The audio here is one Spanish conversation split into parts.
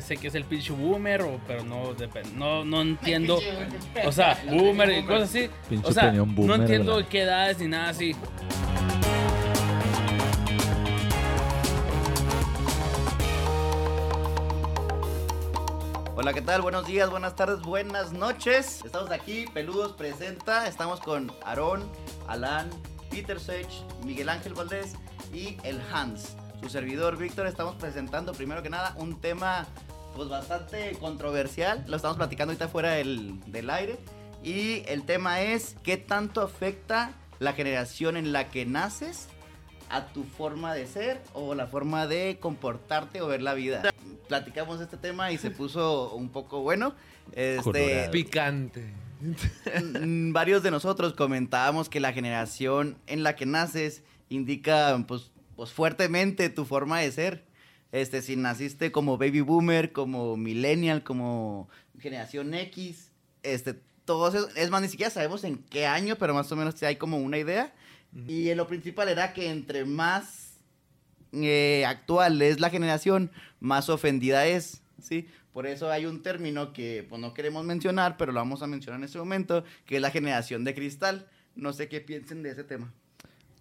sé que es el pinche boomer, o, pero no, depende, no, no entiendo. O sea, boomer y cosas así. Pinche O sea, no entiendo ¿verdad? qué edades ni nada así. Hola, ¿qué tal? Buenos días, buenas tardes, buenas noches. Estamos aquí, Peludos presenta. Estamos con Aarón, Alan, Peter Sech, Miguel Ángel Valdés y el Hans. Su servidor Víctor, estamos presentando primero que nada un tema pues bastante controversial. Lo estamos platicando ahorita fuera del, del aire. Y el tema es qué tanto afecta la generación en la que naces a tu forma de ser o la forma de comportarte o ver la vida. Platicamos este tema y se puso un poco bueno. Este, Colorado. Picante. mm, varios de nosotros comentábamos que la generación en la que naces indica pues, pues fuertemente tu forma de ser. Este, si naciste como baby boomer, como millennial, como generación X, este, todos esos- es más, ni siquiera sabemos en qué año, pero más o menos hay como una idea. Y lo principal era que entre más eh, actual es la generación, más ofendida es, ¿sí? Por eso hay un término que pues, no queremos mencionar, pero lo vamos a mencionar en este momento, que es la generación de cristal. No sé qué piensen de ese tema.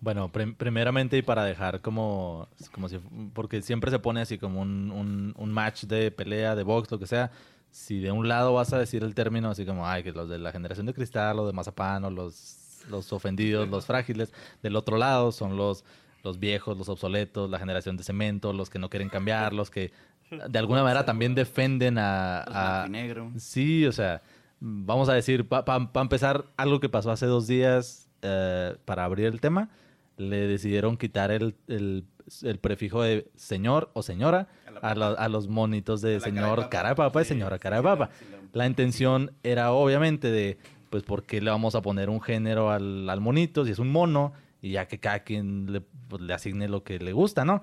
Bueno, prim- primeramente y para dejar como, como si, porque siempre se pone así como un, un, un match de pelea, de box, lo que sea. Si de un lado vas a decir el término así como, ay, que los de la generación de cristal, o de mazapán, o los, los ofendidos, los frágiles, del otro lado son los, los viejos, los obsoletos, la generación de cemento, los que no quieren cambiar, los que de alguna manera también defienden a... Los a- negro. Sí, o sea, vamos a decir, para empezar, algo que pasó hace dos días eh, para abrir el tema, le decidieron quitar el, el- el prefijo de señor o señora a, la- a los monitos de señor, cara de papa y señora, cara de papa. La intención era obviamente de, pues, ¿por qué le vamos a poner un género al, al monito si es un mono? Y ya que cada quien le, pues, le asigne lo que le gusta, ¿no?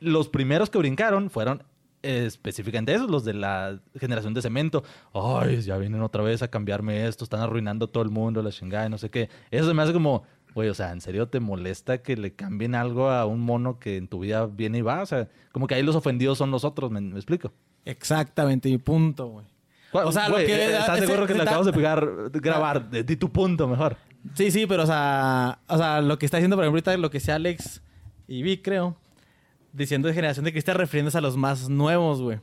Los primeros que brincaron fueron eh, específicamente esos, los de la generación de cemento. Ay, ya vienen otra vez a cambiarme esto, están arruinando todo el mundo, la chingada y no sé qué. Eso se me hace como, güey, o sea, ¿en serio te molesta que le cambien algo a un mono que en tu vida viene y va? O sea, como que ahí los ofendidos son los otros, ¿me, me explico? Exactamente, mi punto, güey. O sea, lo que- eh, ¿Estás seguro que le acabas de pegar, de grabar? De, di tu punto mejor. Sí, sí, pero o sea, o sea, lo que está diciendo, por ejemplo, ahorita lo que sea Alex y Vic, creo, diciendo de generación de cristal, refiriéndose a los más nuevos, güey.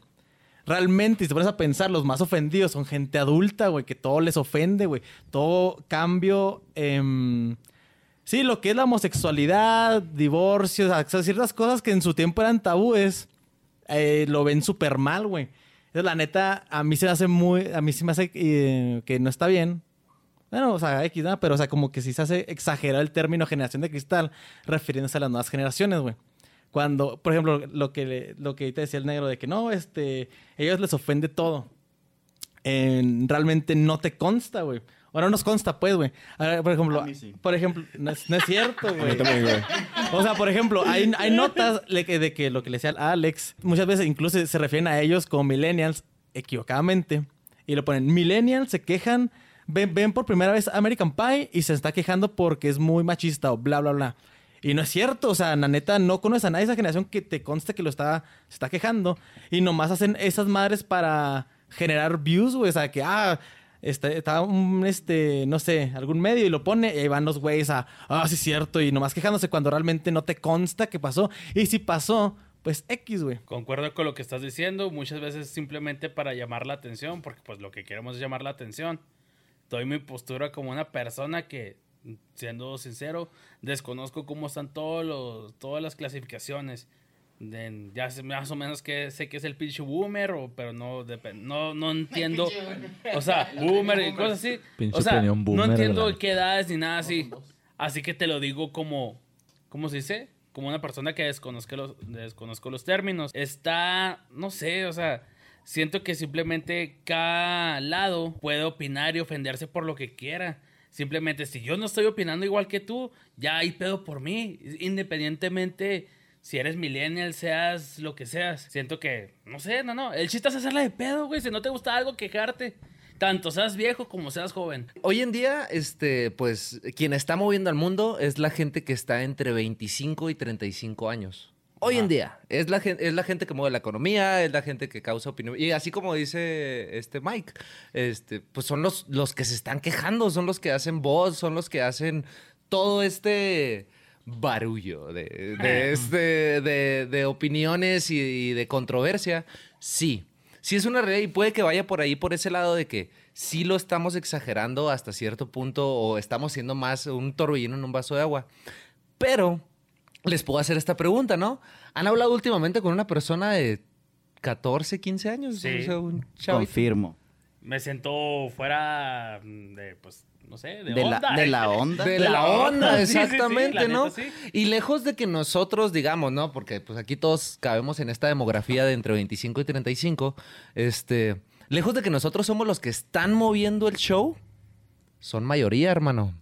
Realmente, si te pones a pensar, los más ofendidos son gente adulta, güey, que todo les ofende, güey. Todo cambio, em, sí, lo que es la homosexualidad, divorcios, o sea, ciertas cosas que en su tiempo eran tabúes, eh, lo ven súper mal, güey. La neta, a mí se me hace muy, a mí se me hace eh, que no está bien. Bueno, o sea, X, ¿no? Pero, o sea, como que sí se hace exagerar el término generación de cristal refiriéndose a las nuevas generaciones, güey. Cuando, por ejemplo, lo que, lo que te decía el negro de que no, este, ellos les ofende todo. En- realmente no te consta, güey. Ahora no nos consta, pues, güey. Por ejemplo, A mí sí. por ejemplo, no es, no es cierto, güey. también, güey. O sea, por ejemplo, hay, hay notas de que, de que lo que le decía a Alex, muchas veces incluso se refieren a ellos como millennials equivocadamente. Y lo ponen, millennials se quejan, ven, ven por primera vez American Pie y se está quejando porque es muy machista o bla, bla, bla. Y no es cierto, o sea, la neta, no conoces a nadie de esa generación que te conste que lo está, se está quejando. Y nomás hacen esas madres para generar views, güey. O sea, que, ah, está, está un, este, no sé, algún medio y lo pone y ahí van los güeyes a, ah, sí cierto, y nomás quejándose cuando realmente no te consta que pasó. Y si pasó, pues X, güey. Concuerdo con lo que estás diciendo, muchas veces simplemente para llamar la atención, porque pues lo que queremos es llamar la atención. Doy mi postura como una persona que, siendo sincero, desconozco cómo están todos los, todas las clasificaciones. De- ya sé más o menos que sé que es el pinche boomer, o, pero no, no, no entiendo. O sea, boomer y cosas así. Pinche o sea, opinión boomer, no entiendo qué edades ni nada así. Así que te lo digo como, ¿cómo se dice? Como una persona que desconozca los, desconozco los términos. Está, no sé, o sea, siento que simplemente cada lado puede opinar y ofenderse por lo que quiera. Simplemente, si yo no estoy opinando igual que tú, ya hay pedo por mí. Independientemente si eres millennial, seas lo que seas. Siento que, no sé, no, no. El chiste es hacerla de pedo, güey. Si no te gusta algo, quejarte. Tanto seas viejo como seas joven. Hoy en día, este, pues, quien está moviendo al mundo es la gente que está entre 25 y 35 años. Hoy en día, es la, es la gente que mueve la economía, es la gente que causa opinión. Y así como dice este Mike, este, pues son los, los que se están quejando, son los que hacen voz, son los que hacen todo este barullo de, de, este, de, de opiniones y, y de controversia. Sí, sí es una realidad y puede que vaya por ahí, por ese lado de que sí lo estamos exagerando hasta cierto punto o estamos siendo más un torbellino en un vaso de agua. Pero les puedo hacer esta pregunta, ¿no? ¿Han hablado últimamente con una persona de 14, 15 años? Sí. O sea, un. Confirmo. Me siento fuera mm, de, pues, no sé, de, De la, onda. de la onda. De De la la onda, onda, sí, sí, sí, exactamente, la ¿no? neta, sí. Y lejos de que nosotros digamos, ¿no? Porque pues aquí todos cabemos en esta demografía de entre 25 y 35, este, lejos de que nosotros somos los que están moviendo el show, son mayoría, hermano.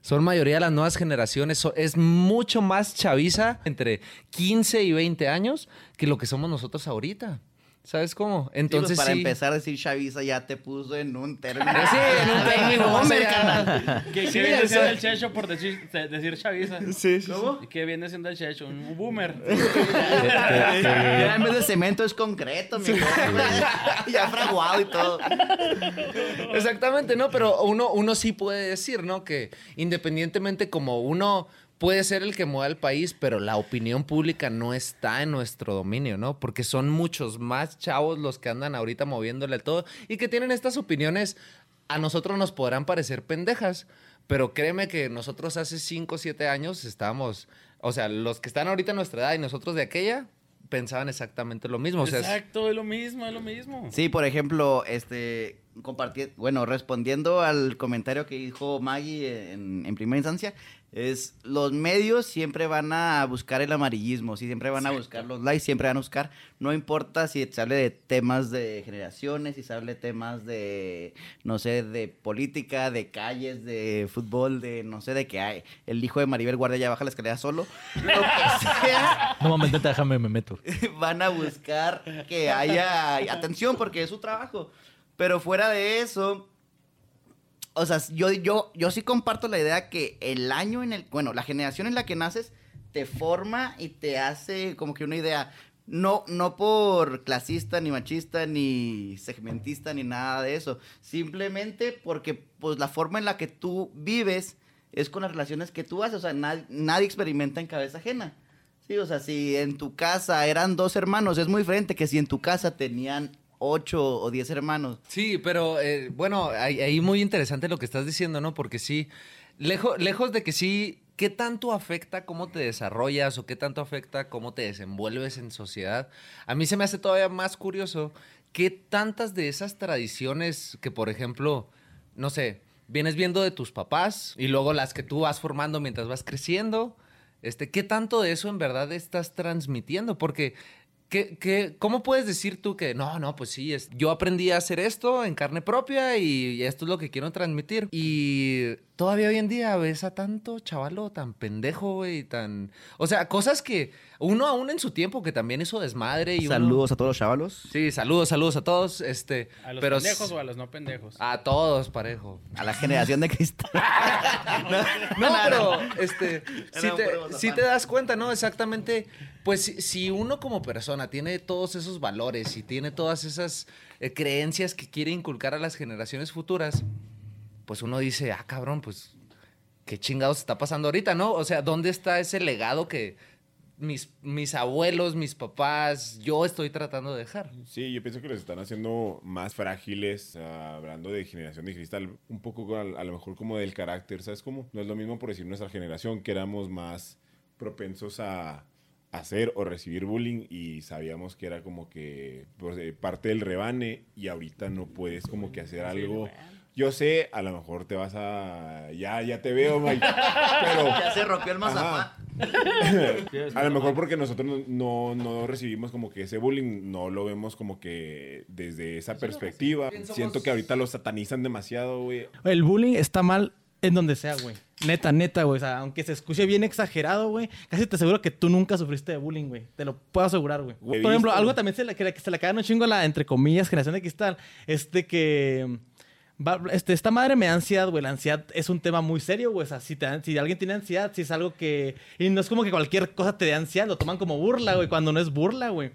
Son mayoría las nuevas generaciones. So- es mucho más chaviza entre 15 y 20 años que lo que somos nosotros ahorita. ¿Sabes cómo? Sí, pues, Entonces para sí. empezar a decir chaviza ya te puso en un término. Sí, en un término, carnal. ¿Qué, Sí, viene siendo el checho por decir, de- decir chaviza? Sí, sí, ¿Y qué viene siendo el checho? Un boomer. Ya en vez de cemento es concreto, mi. Ya fraguado y todo. Exactamente, ¿no? Pero uno, uno sí puede decir, ¿no? Que independientemente como uno puede ser el que mueva el país, pero la opinión pública no está en nuestro dominio, ¿no? Porque son muchos más chavos los que andan ahorita moviéndole todo y que tienen estas opiniones, a nosotros nos podrán parecer pendejas, pero créeme que nosotros hace 5 o 7 años estábamos, o sea, los que están ahorita en nuestra edad y nosotros de aquella, pensaban exactamente lo mismo. O sea, es- Exacto, es lo mismo, es lo mismo. Sí, por ejemplo, este, compartir, bueno, respondiendo al comentario que dijo Maggie en, en primera instancia, es los medios siempre van a buscar el amarillismo, sí, siempre van a buscar los likes, siempre van a buscar, no importa si se hable de temas de generaciones, si se hable de temas de, no sé, de política, de calles, de fútbol, de, no sé, de que hay, el hijo de Maribel Guardia ya baja la escalera solo, lo que sea, No mames, déjame, me meto. van a buscar que haya atención porque es su trabajo. Pero fuera de eso, o sea, yo, yo, yo sí comparto la idea que el año en el, bueno, la generación en la que naces te forma y te hace como que una idea. No, no por clasista, ni machista, ni segmentista, ni nada de eso. Simplemente porque pues la forma en la que tú vives es con las relaciones que tú haces. O sea, nad- nadie experimenta en cabeza ajena. Sí, o sea, si en tu casa eran dos hermanos, es muy diferente que si en tu casa tenían ocho o diez hermanos. Sí, pero eh, bueno, ahí, muy interesante lo que estás diciendo, ¿no? Porque sí, lejos, lejos de que sí, ¿qué tanto afecta cómo te desarrollas o qué tanto afecta cómo te desenvuelves en sociedad? A mí se me hace todavía más curioso qué tantas de esas tradiciones que, por ejemplo, no sé, vienes viendo de tus papás y luego las que tú vas formando mientras vas creciendo, este, ¿qué tanto de eso en verdad estás transmitiendo? Porque ¿Qué, qué, cómo puedes decir tú que no, no, pues sí, es, yo aprendí a hacer esto en carne propia y esto es lo que quiero transmitir? Y todavía hoy en día ves a tanto chavalo tan pendejo, güey, tan... O sea, cosas que uno aún en su tiempo que también hizo desmadre y uno- Saludos a todos los chavalos. Sí, saludos, saludos a todos, este... ¿A los pero pendejos o a los no pendejos? A todos, parejo. A la generación de cristal. No, pero este, No, si, no, te das cuenta, ¿no? Exactamente, pues si, uno como persona tiene todos esos valores y tiene todas esas eh, creencias que quiere inculcar a las generaciones futuras, pues uno dice, ah, cabrón, pues, ¿qué chingados está pasando ahorita, no? O sea, ¿dónde está ese legado que mis, mis abuelos, mis papás, yo estoy tratando de dejar? Sí, yo pienso que los están haciendo más frágiles, hablando de generación de cristal, un poco a, a lo mejor como del carácter, ¿sabes cómo? No es lo mismo por decir nuestra generación, que éramos más propensos a hacer o recibir bullying y sabíamos que era como que pues, eh, parte del rebane y ahorita no puedes como que hacer algo. Yo sé, a lo mejor te vas a... Ya, ya te veo, Mike. Pero... ya se rompió el mazapán. A lo mejor porque nosotros no, no, recibimos como que ese bullying, no lo vemos como que desde esa perspectiva. Siento que ahorita lo satanizan demasiado, güey. El bullying está mal en donde sea, güey. Neta, neta, güey. O sea, aunque se escuche bien exagerado, güey. Casi te aseguro que tú nunca sufriste de bullying, güey. Te lo puedo asegurar, güey. Por ejemplo, visto. algo también se le, que, que se le cae un chingo a la, entre comillas, generación de cristal. Es de que... va- este, esta madre me da ansiedad, güey. La ansiedad es un tema muy serio, güey. O sea, si, te si alguien tiene ansiedad, si es algo que... Y no es como que cualquier cosa te dé ansiedad, lo toman como burla, güey, cuando no es burla, güey.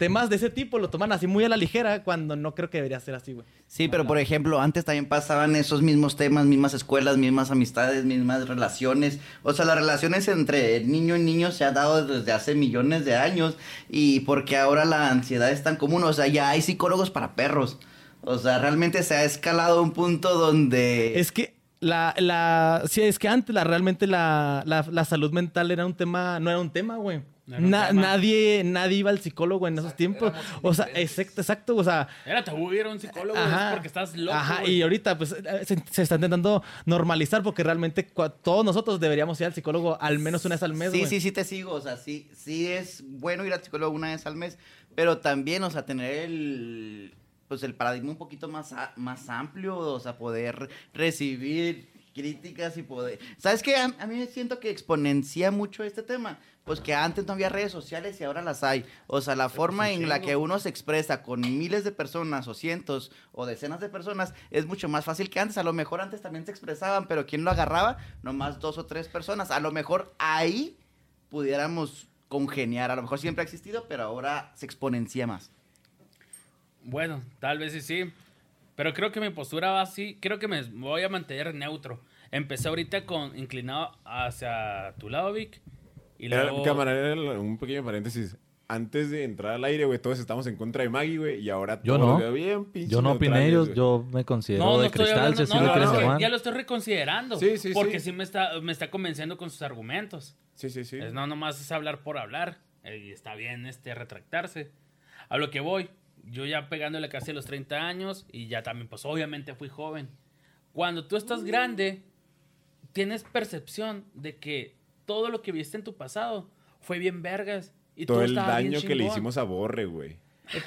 Temas de ese tipo lo toman así muy a la ligera cuando no creo que debería ser así, güey. Sí, pero por ejemplo, antes también pasaban esos mismos temas, mismas escuelas, mismas amistades, mismas relaciones. O sea, las relaciones entre niño y niño se han dado desde hace millones de años y porque ahora la ansiedad es tan común. O sea, ya hay psicólogos para perros. O sea, realmente se ha escalado a un punto donde... Es que la, la, sí, es que antes la, realmente la, la, la salud mental era un tema, no era un tema, güey. No era un Na- tema. Nadie, nadie iba al psicólogo en esos tiempos. O sea, exacto, exacto, o sea, Era tabú ir a un psicólogo es porque estás loco. Ajá, güey. y ahorita pues eh, se, se está intentando normalizar porque realmente todos nosotros deberíamos ir al psicólogo al menos una vez al mes. Sí, güey. sí, sí te sigo, o sea, sí, sí es bueno ir al psicólogo una vez al mes, pero también, o sea, tener el, pues el paradigma un poquito más, a- más amplio, o sea, poder recibir críticas y poder... ¿Sabes qué? A, a mí siento que exponencia mucho este tema, pues que antes no había redes sociales y ahora las hay. O sea, la forma en la que uno se expresa con miles de personas o cientos o decenas de personas es mucho más fácil que antes. A lo mejor antes también se expresaban, pero ¿quién lo agarraba? Nomás dos o tres personas. A lo mejor ahí pudiéramos congeniar. A lo mejor siempre ha existido, pero ahora se exponencia más. Bueno, tal vez sí, sí. Pero creo que mi postura va así. Creo que me voy a mantener neutro. Empecé ahorita con inclinado hacia tu lado, Vic. Y Era- luego... cámara, era un pequeño paréntesis. Antes de entrar al aire, güey, todos estamos en contra de Maggie, güey, y ahora Yo todos no. bien pinches Yo no opiné ellos, yo me considero No, no de estoy cristal, hablando, si no, lo no, ya lo estoy reconsiderando. Sí, sí, porque sí. sí, me, está, me está convenciendo con sus argumentos. Sí, sí, sí. Es, no nomás es hablar por hablar. eh, Y está bien este retractarse. A lo que voy, yo ya pegándole casi a los 30 años y ya también, pues obviamente fui joven. Cuando tú estás grande, tienes percepción de que todo lo que viste en tu pasado fue bien vergas. Y Todo el daño que le hicimos a Borre, güey.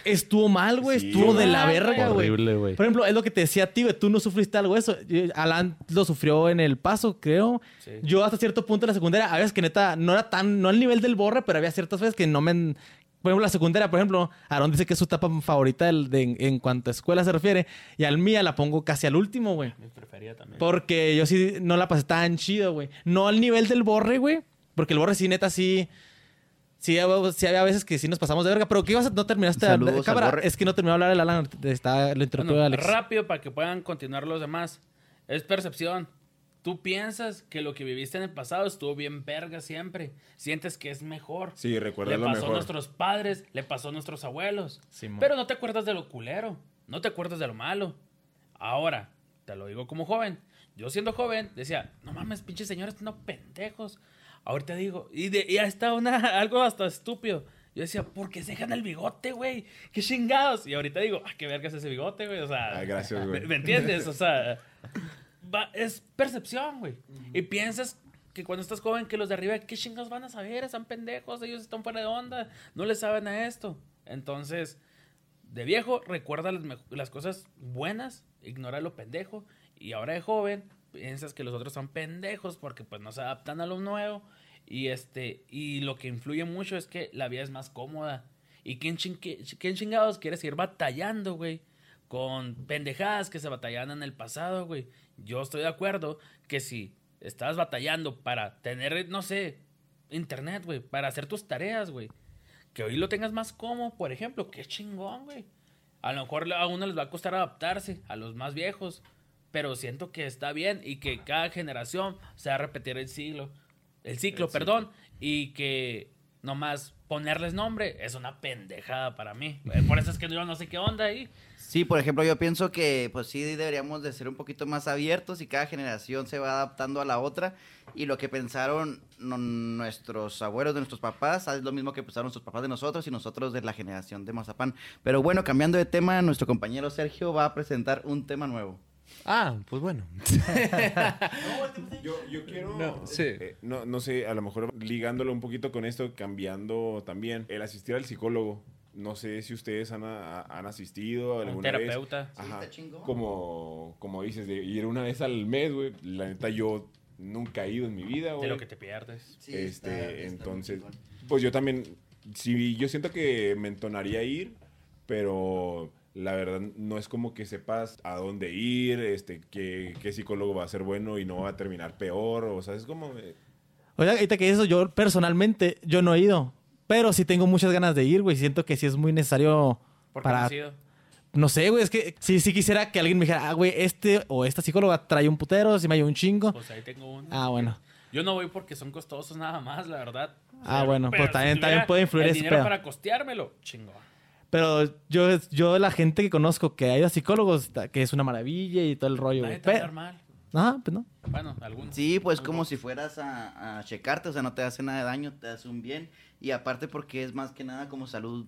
Estuvo mal, güey. Sí, estuvo de la verga, güey. Horrible, güey. Por ejemplo, es lo que te decía a ti, güey. Tú no sufriste algo de eso. Alan lo sufrió en el paso, creo. Sí. Yo hasta cierto punto en la secundaria, a veces que neta, no era tan, no al nivel del borre, pero había ciertas veces que no me... Por ejemplo, la secundaria, por ejemplo, Aaron dice que es su etapa favorita del- de- en, en cuanto a escuela se refiere. Y al mía la pongo casi al último, güey. Me prefería también. Porque yo sí no la pasé tan chido, güey. No al nivel del borre, güey. Porque el borre sí, neta, sí... Sí, sí había veces que sí nos pasamos de verga. Pero ¿qué ibas a...? No terminaste... Saludos al cámara, Borre. es que no terminó de hablar el Alan. Está, lo interrumpió Bueno, Alex. rápido para que puedan continuar los demás. Es percepción. Tú piensas que lo que viviste en el pasado estuvo bien verga siempre. Sientes que es mejor. Sí, recuerda Le lo pasó a mejor. nuestros padres, le pasó a nuestros abuelos. Simón. Pero no te acuerdas de lo culero, no te acuerdas de lo malo. Ahora, te lo digo como joven. Yo siendo joven decía, no mames, pinches señores, no pendejos. Ahorita digo, y, de, y está una, algo hasta estúpido. Yo decía, ¿por qué se dejan el bigote, güey? ¿Qué chingados? Y ahorita digo, ah, qué vergas ese bigote, güey. O sea, Ay, gracias, güey. ¿me, me entiendes? O sea, va- es percepción, güey. Y piensas que cuando estás joven, que los de arriba, ¿qué chingados van a saber? Están pendejos, ellos están fuera de onda, no le saben a esto. Entonces, de viejo, recuerda las, cosas buenas, ignora lo pendejo. Y ahora de joven, piensas que los otros son pendejos porque pues no se adaptan a lo nuevo. Y, este, y lo que influye mucho es que la vida es más cómoda. ¿Y quién chingados quiere seguir batallando, güey? Con pendejadas que se batallaban en el pasado, güey. Yo estoy de acuerdo que si estás batallando para tener, no sé, internet, güey, para hacer tus tareas, güey, que hoy lo tengas más cómodo, por ejemplo, qué chingón, güey. A lo mejor a uno les va a costar adaptarse, a los más viejos, pero siento que está bien y que cada generación se va a repetir el siglo, el ciclo, perdón, y que nomás ponerles nombre es una pendejada para mí. Eh, Por eso es que yo no sé qué onda ahí. Sí, por ejemplo, yo pienso que pues sí deberíamos de ser un poquito más abiertos y cada generación se va adaptando a la otra y lo que pensaron nuestros abuelos de nuestros papás es lo mismo que pensaron nuestros papás de nosotros y nosotros de la generación de Mazapán. Pero bueno, cambiando de tema, nuestro compañero Sergio va a presentar un tema nuevo. Ah, pues bueno. Yo, yo quiero. No, sí. eh, no, no sé, a lo mejor ligándolo un poquito con esto, cambiando también el asistir al psicólogo. No sé si ustedes han, a- han asistido Un alguna vez. terapeuta. Sí, Ajá. Como, como dices, de ir una vez al mes, güey. La neta, yo nunca he ido en mi vida, De güey. lo que te pierdes. Sí, este, está- está muy entonces, pues yo también, sí, yo siento que me entonaría ir, pero la verdad no es como que sepas a dónde ir, este, qué, qué psicólogo va a ser bueno y no va a terminar peor, o sea, es como... eh, Oye, ahorita que eso, yo personalmente, yo no he ido. Pero sí tengo muchas ganas de ir, güey. Siento que sí es muy necesario Porque para... no has ido. No sé, güey. Es que sí, sí quisiera que alguien me dijera, ah, güey, este o esta psicóloga trae un putero, si me ayuda un chingo. Pues ahí tengo uno. Ah, bueno. Yo no voy porque son costosos nada más, la verdad. Ah, bueno, pues pero también- si también puede influir el ese dinero pedo. para costeármelo, chingo. Pero yo, yo la gente que conozco que ha ido a psicólogos, que es una maravilla y todo el rollo, Nadie güey. te va a Pero... dar mal. Ajá, pues no. Bueno, algunos. Sí, pues como si fueras a, a checarte, o sea, no te hace nada de daño, te hace un bien. Y aparte porque es más que nada como salud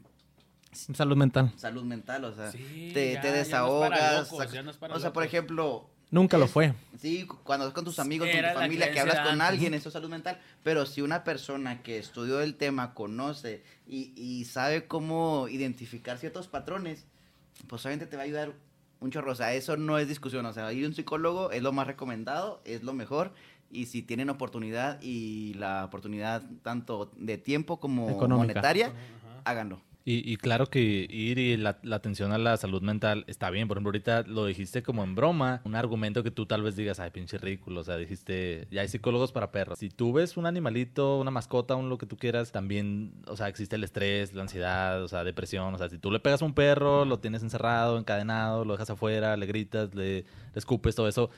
Salud mental. salud mental, o sea, Sí, te, ya, te ya no es para desahogas. locos, sac- ya no es para o sea, por ejemplo, Nunca lo fue. Sí, cu- cuando es con tus amigos, con tu familia, que hablas con alguien, eso es salud mental. Pero si una persona que estudió el tema, conoce y, y sabe cómo identificar ciertos patrones, pues obviamente te va a ayudar un chorro. O sea, eso no es discusión. O sea, ir a un psicólogo es lo más recomendado, es lo mejor. Y si tienen oportunidad y la oportunidad tanto de tiempo como Económica. monetaria, Ajá. háganlo. Y, y claro que ir y la, atención a la salud mental está bien. Por ejemplo, ahorita lo dijiste como en broma, un argumento que tú tal vez digas, ay, pinche ridículo. O sea, dijiste, ya hay psicólogos para perros. Si tú ves un animalito, una mascota, un lo que tú quieras, también, o sea, existe el estrés, la ansiedad, o sea, depresión. O sea, si tú le pegas a un perro, lo tienes encerrado, encadenado, lo dejas afuera, le gritas, le, le escupes, todo eso.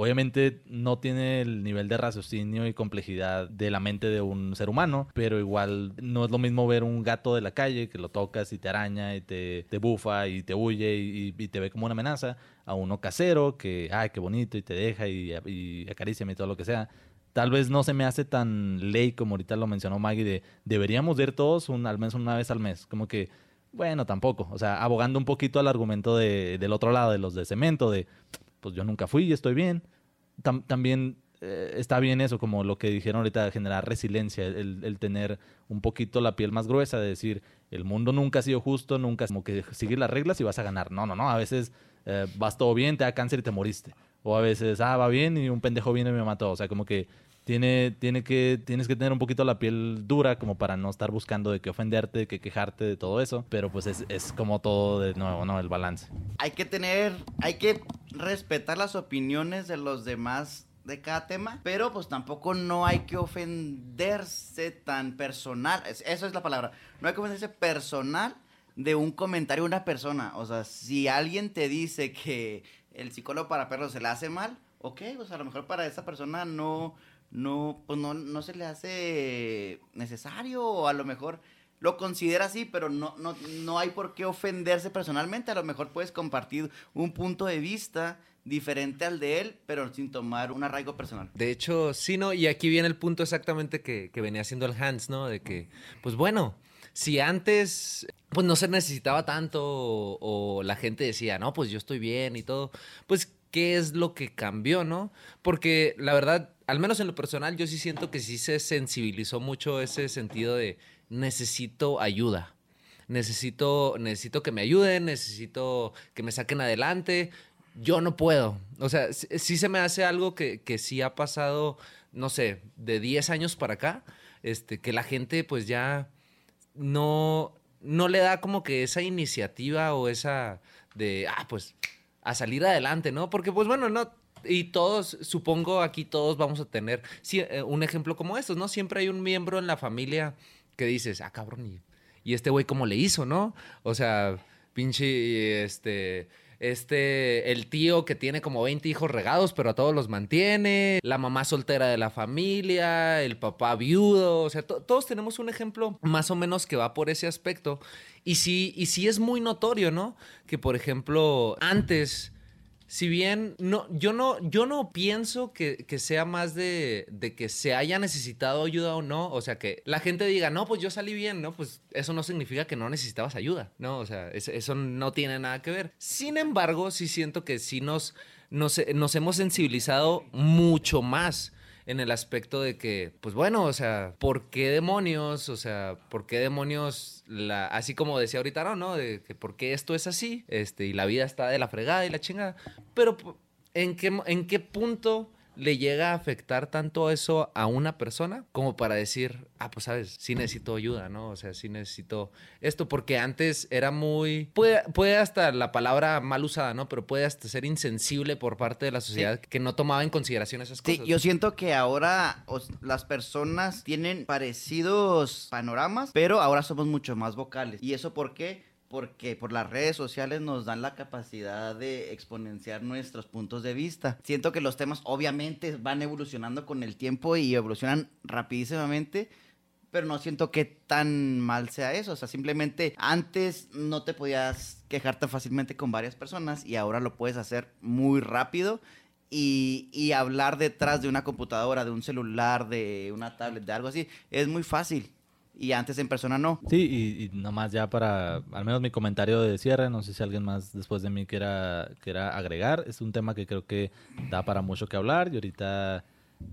Obviamente no tiene el nivel de raciocinio y complejidad de la mente de un ser humano, pero igual no es lo mismo ver un gato de la calle que lo tocas y te araña y te, te bufa y te huye y, te ve como una amenaza, a uno casero que, ay, qué bonito y te deja y, y acaríciame y todo lo que sea. Tal vez no se me hace tan ley como ahorita lo mencionó Maggie de deberíamos ir todos al menos una vez al mes. Como que, bueno, tampoco. O sea, abogando un poquito al argumento de, del otro lado, de los de cemento, de pues yo nunca fui y estoy bien. Tam- también eh, está bien eso, como lo que dijeron ahorita, de generar resiliencia, el, el tener un poquito la piel más gruesa, de decir, el mundo nunca ha sido justo, nunca, como que seguir las reglas y vas a ganar. No, no, no, a veces eh, vas todo bien, te da cáncer y te moriste. O a veces, ah, va bien y un pendejo viene y me mató. O sea, como que tiene, tiene que, tienes que tener un poquito la piel dura como para no estar buscando de qué ofenderte, de qué quejarte, de todo eso. Pero pues es, es como todo de nuevo, ¿no? El balance. hay que tener, hay que respetar las opiniones de los demás de cada tema, pero pues tampoco no hay que ofenderse tan personal, es- eso es la palabra, no hay que ofenderse personal de un comentario de una persona, o sea, si alguien te dice que el psicólogo para perros se le hace mal, ok, pues a lo mejor para esa persona no, no, pues no, no se le hace necesario, o a lo mejor lo considera así, pero no, no, no hay por qué ofenderse personalmente. A lo mejor puedes compartir un punto de vista diferente al de él, pero sin tomar un arraigo personal. De hecho, sí, ¿no? Y aquí viene el punto exactamente que, que venía haciendo el Hans, ¿no? De que, pues bueno, si antes, pues no se necesitaba tanto o, o la gente decía, no, pues yo estoy bien y todo, pues, ¿qué es lo que cambió, no? Porque la verdad, al menos en lo personal, yo sí siento que sí se sensibilizó mucho ese sentido de necesito ayuda. Necesito, necesito que me ayuden, necesito que me saquen adelante. Yo no puedo. O sea, sí, se me hace algo que, que sí ha pasado, no sé, de 10 años para acá, este, que la gente pues ya no, no le da como que esa iniciativa o esa de, ah, pues, a salir adelante, ¿no? Porque pues bueno, no, y todos, supongo aquí todos vamos a tener eh, un ejemplo como estos, ¿no? Siempre hay un miembro en la familia que dices, ah, cabrón, y, y este güey cómo le hizo, ¿no? O sea, pinche, este, este, el tío que tiene como 20 hijos regados, pero a todos los mantiene, la mamá soltera de la familia, el papá viudo, o sea, to- todos tenemos un ejemplo más o menos que va por ese aspecto. Y sí, y sí es muy notorio, ¿no? Que, por ejemplo, antes si bien no, yo no, yo no pienso que, que sea más de, de que se haya necesitado ayuda o no. O sea, que la gente diga, no, pues yo salí bien, ¿no? Pues eso no significa que no necesitabas ayuda, ¿no? O sea, es- eso no tiene nada que ver. Sin embargo, sí siento que sí nos, nos, nos hemos sensibilizado mucho más en el aspecto de que, pues bueno, o sea, ¿por qué demonios? O sea, ¿por qué demonios? La, así como decía ahorita, no, ¿no? De por qué esto es así, este, y la vida está de la fregada y la chingada. Pero, ¿en qué, en qué punto le llega a afectar tanto eso a una persona como para decir, ah, pues sabes, sí necesito ayuda, ¿no? O sea, sí necesito esto, porque antes era muy, puede, puede hasta la palabra mal usada, ¿no? Pero puede hasta ser insensible por parte de la sociedad que no tomaba en consideración esas Sí, cosas. yo siento que ahora os- las personas tienen parecidos panoramas, pero ahora somos mucho más vocales. ¿Y eso por qué? Porque por las redes sociales nos dan la capacidad de exponenciar nuestros puntos de vista. Siento que los temas obviamente van evolucionando con el tiempo y evolucionan rapidísimamente, pero no siento que tan mal sea eso. O sea, simplemente antes no te podías quejar tan fácilmente con varias personas y ahora lo puedes hacer muy rápido. Y, y hablar detrás de una computadora, de un celular, de una tablet, de algo así, es muy fácil. Y antes en persona no. Sí, y, y nomás ya para, al menos mi comentario de cierre, no sé si alguien más después de mí quiera, quiera agregar, es un tema que creo que da para mucho que hablar y ahorita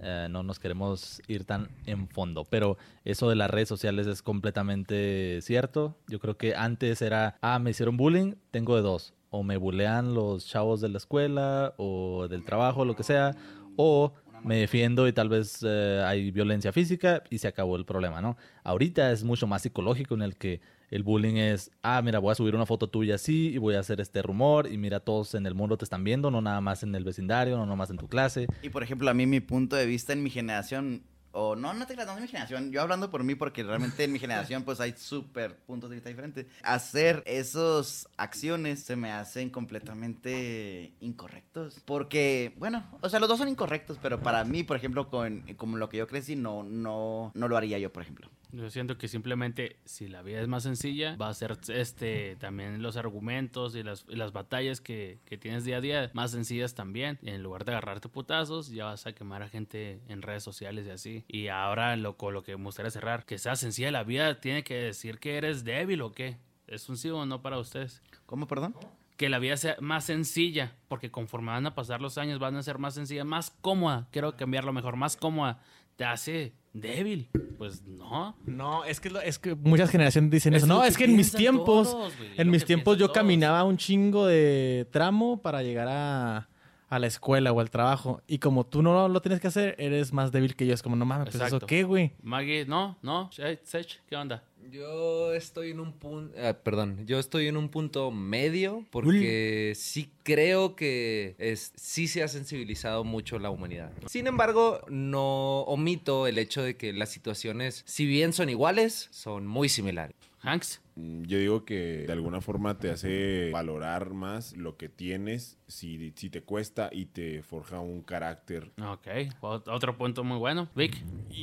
eh, no nos queremos ir tan en fondo, pero eso de las redes sociales es completamente cierto. Yo creo que antes era, ah, me hicieron bullying, tengo de dos, o me bulean los chavos de la escuela o del trabajo, lo que sea, o me defiendo y tal vez eh, hay violencia física y se acabó el problema, ¿no? Ahorita es mucho más psicológico en el que el bullying es, ah, mira, voy a subir una foto tuya así y voy a hacer este rumor y mira, todos en el mundo te están viendo, no nada más en el vecindario, no nada más en tu clase. Y por ejemplo, a mí mi punto de vista en mi generación, o no, no te creas, no en mi generación, yo hablando por mí porque realmente en mi generación pues hay súper puntos de vista diferentes. Hacer esas acciones se me hacen completamente incorrectos. Porque, bueno, o sea, los dos son incorrectos, pero para mí, por ejemplo, con como lo que yo crecí, no, no, no lo haría yo, por ejemplo. Yo siento que simplemente si la vida es más sencilla, va a ser este también los argumentos y las, y las batallas que, que tienes día a día más sencillas también. En lugar de agarrarte putazos, ya vas a quemar a gente en redes sociales y así. Y ahora lo, con lo que me gustaría cerrar, que sea sencilla la vida, tiene que decir que eres débil o qué. ¿Es un sí o no para ustedes? ¿Cómo, perdón? que la vida sea más sencilla, porque conforme van a pasar los años van a ser más sencilla, más cómoda. Quiero cambiarlo mejor, más cómoda. Te hace débil. Pues no. No, es que, lo- es que muchas generaciones dicen Es eso. No, es que en mis tiempos, todos, en mis tiempos yo todos. caminaba un chingo de tramo para llegar a, a la escuela o al trabajo. Y como tú no lo tienes que hacer, eres más débil que yo. Es como, no mames, pues eso Exacto. qué, güey. Maggie, no, no. Sech, Sech, ¿qué onda? Yo estoy en un punto, perdón, yo estoy en un punto medio porque sí creo que es, sí se ha sensibilizado mucho la humanidad. Sin embargo, no omito el hecho de que las situaciones, si bien son iguales, son muy similares. Hanks. Mm, Yo digo que de alguna forma te hace valorar más lo que tienes si, si te cuesta y te forja un carácter. Ok, ot- otro punto muy bueno. Vic.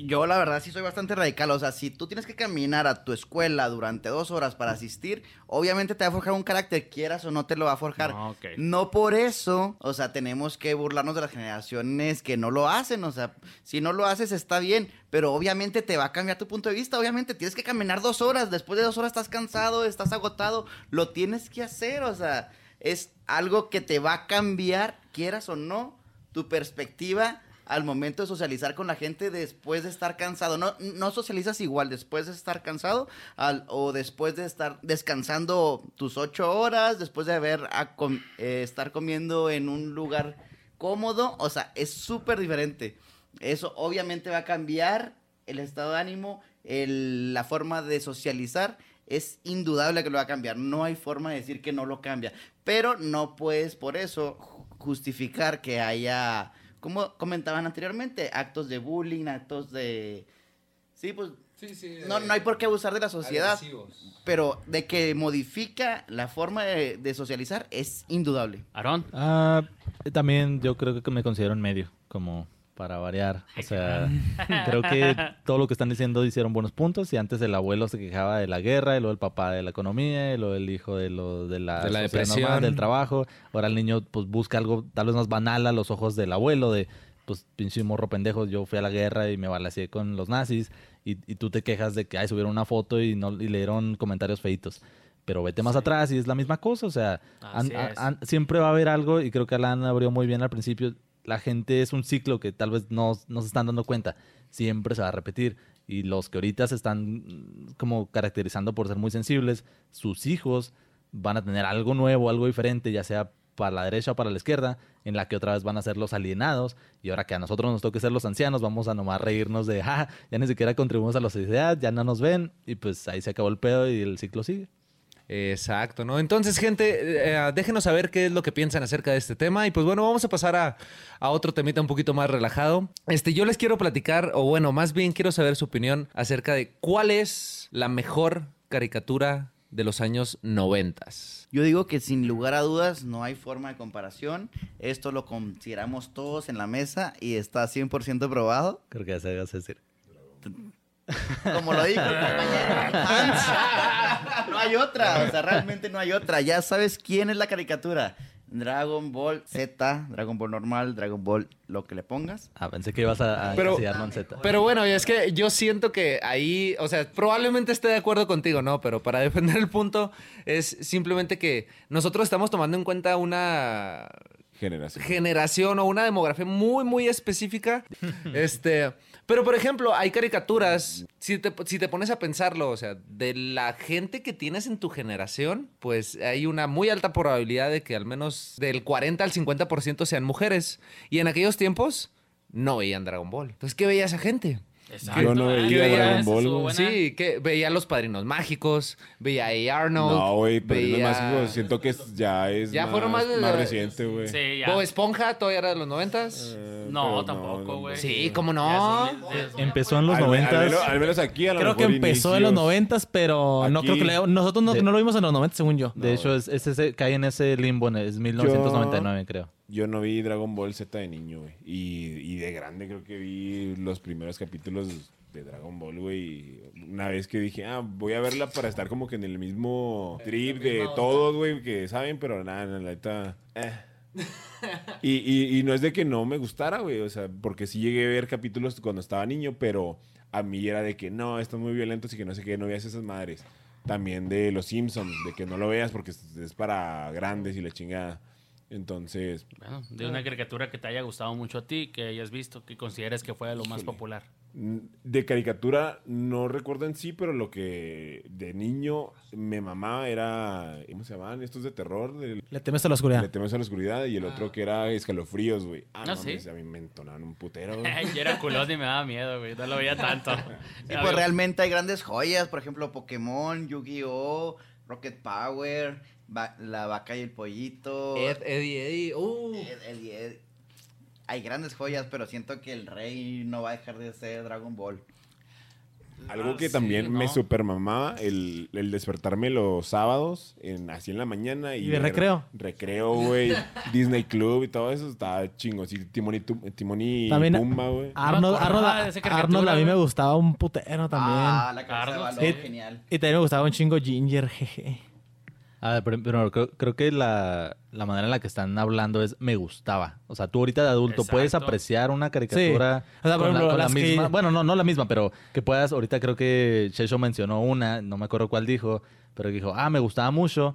Yo la verdad sí soy bastante radical, o sea, si tú tienes que caminar a tu escuela durante dos horas para asistir, obviamente te va a forjar un carácter, quieras o no te lo va a forjar. No, ok. No por eso, o sea, tenemos que burlarnos de las generaciones que no lo hacen, o sea, si no lo haces está bien, pero obviamente te va a cambiar tu punto de vista, obviamente tienes que caminar dos horas, después de dos horas estás cansado, estás agotado, lo tienes que hacer, o sea, es algo que te va a cambiar, quieras o no, tu perspectiva al momento de socializar con la gente después de estar cansado. No, no socializas igual después de estar cansado al- o después de estar descansando tus ocho horas, después de haber a com- eh, estar comiendo en un lugar cómodo. O sea, es súper diferente. Eso obviamente va a cambiar el estado de ánimo, el- la forma de socializar. Es indudable que lo va a cambiar. No hay forma de decir que no lo cambia. Pero no puedes por eso ju- justificar que haya, como comentaban anteriormente, actos de bullying, actos de... Sí, pues no, no hay por qué abusar de la sociedad. Pero de que modifica la forma de, de socializar es indudable. Aarón. Ah, también yo creo que me considero en medio, como para variar. O sea, creo que todo lo que están diciendo hicieron buenos puntos. Y antes el abuelo se quejaba de la guerra, y luego el papá de la economía, y luego el hijo de, lo, de la, De la depresión. normal, del trabajo. Ahora el niño pues busca algo tal vez más banal a los ojos del abuelo, de pues pinche morro pendejo, yo fui a la guerra y me balaceé con los nazis. Y, y tú te quejas de que ay, subieron una foto y, no, y leyeron comentarios feitos. Pero vete más atrás y es la misma cosa. O sea, an- an- siempre va a haber algo, y creo que Alan abrió muy bien al principio. La gente es un ciclo que tal vez no, no se están dando cuenta. Siempre se va a repetir. Y los que ahorita se están mm, como caracterizando por ser muy sensibles, sus hijos van a tener algo nuevo, algo diferente, ya sea para la derecha o para la izquierda, en la que otra vez van a ser los alienados, y ahora que a nosotros nos toque ser los ancianos, vamos a nomás reírnos de, ja, ya ni siquiera contribuimos a la sociedad, ya no nos ven, y pues ahí se acabó el pedo y el ciclo sigue. Exacto, ¿no? Entonces, gente, eh, déjenos saber qué es lo que piensan acerca de este tema. Y pues bueno, vamos a pasar a, a otro temita un poquito más relajado. Este, yo les quiero platicar, o bueno, más bien quiero saber su opinión acerca de cuál es la mejor caricatura de los años noventas. Yo digo que sin lugar a dudas no hay forma de comparación. Esto lo consideramos todos en la mesa y está 100% probado. Creo que ya se vas a decir. Como lo dijo el compañero Hans. No hay otra, o sea, realmente no hay otra. Ya sabes quién es la caricatura. Dragon Ball Z, Dragon Ball normal, Dragon Ball lo que le pongas. Ah, pensé que ibas a, a Pero- Z. Pero bueno, es que yo siento que ahí, o sea, probablemente esté de acuerdo contigo, ¿no? Pero para defender el punto es simplemente que nosotros estamos tomando en cuenta una Generación. generación o una demografía muy, muy específica. este, pero por ejemplo, hay caricaturas, si te, si te pones a pensarlo, o sea, de la gente que tienes en tu generación, pues hay una muy alta probabilidad de que al menos del 40 al 50% sean mujeres. Y en aquellos tiempos no veían Dragon Ball. Entonces, ¿qué veía esa gente? Exacto. Yo no Ah, veía. Dragon Ball. Sí, que veía los padrinos mágicos, veía a Arnold. No, güey, pero es veía- más hijo, siento que ya es Ya más, fueron más de- reciente, güey. Sí, ya. Bob Esponja todavía era de los noventas. Eh, No, tampoco, güey. Sí, cómo no. Es es- Empezó en los Al, al noventas. al menos aquí a lo Creo que empezó en los noventas, pero no creo que le- nosotros no, de- no lo vimos en los noventas, según yo. De hecho, es, es ese, cae en ese limbo, en- es 1999, creo. Yo no vi Dragon Ball Z de niño, güey. Y, y de grande creo que vi los primeros capítulos de Dragon Ball, güey. Una vez que dije, ah, voy a verla para estar como que en el mismo trip de todos, güey, que saben, pero nada, la neta... eh. Y, y- y no es de que no me gustara, güey, o sea, porque sí llegué a ver capítulos cuando estaba niño, pero a mí era de que no, están muy violentos y que no sé qué, no veas esas madres. También de Los Simpsons, de que no lo veas porque es para grandes y la chingada. Entonces, Bueno, de una caricatura que te haya gustado mucho a ti, que hayas visto, que consideres que fue lo más Híjole. popular. de caricatura no recuerdo en sí, pero lo que de niño me mamaba era, ¿cómo se llamaban? Estos de terror, de Le temes a la oscuridad. Le temes a la oscuridad y el otro que era escalofríos, güey. Ah, Ah, no, ¿sí? mames, a mí me entonaban un putero, güey. Yo era culón y me daba miedo, güey. No lo veía tanto. Sí, pues realmente hay grandes joyas, por ejemplo, Pokémon, Yu-Gi-Oh, Rocket Power, Va- La Vaca y el Pollito. Ed, Eddie, Eddie. Uh. Ed, Ed y Ed. Hay grandes joyas, pero siento que el rey no va a dejar de ser Dragon Ball. Algo Ah, que sí, también me ¿no? super mamaba, el, el despertarme los sábados, en, así en la mañana. Y, ¿Y de recreo? Recreo, güey. Disney Club y todo eso, estaba chingo. Sí, Timón y, Tu- Timón y También- Pumba, güey. Arnold, esa caricatura, Arnold a mí me gustaba un putero también. Ah, la cabeza de balón, sí. genial. Y también me gustaba un chingo Ginger, jeje. A ver, pero, pero creo, creo que la, la manera en la que están hablando es me gustaba. O sea, tú ahorita de adulto puedes apreciar una caricatura Sí. O sea, con, la, ejemplo, con la las que- misma. Bueno, no, no la misma, pero que puedas. Ahorita creo que Shesho mencionó una, no me acuerdo cuál dijo, pero dijo, ah, me gustaba mucho.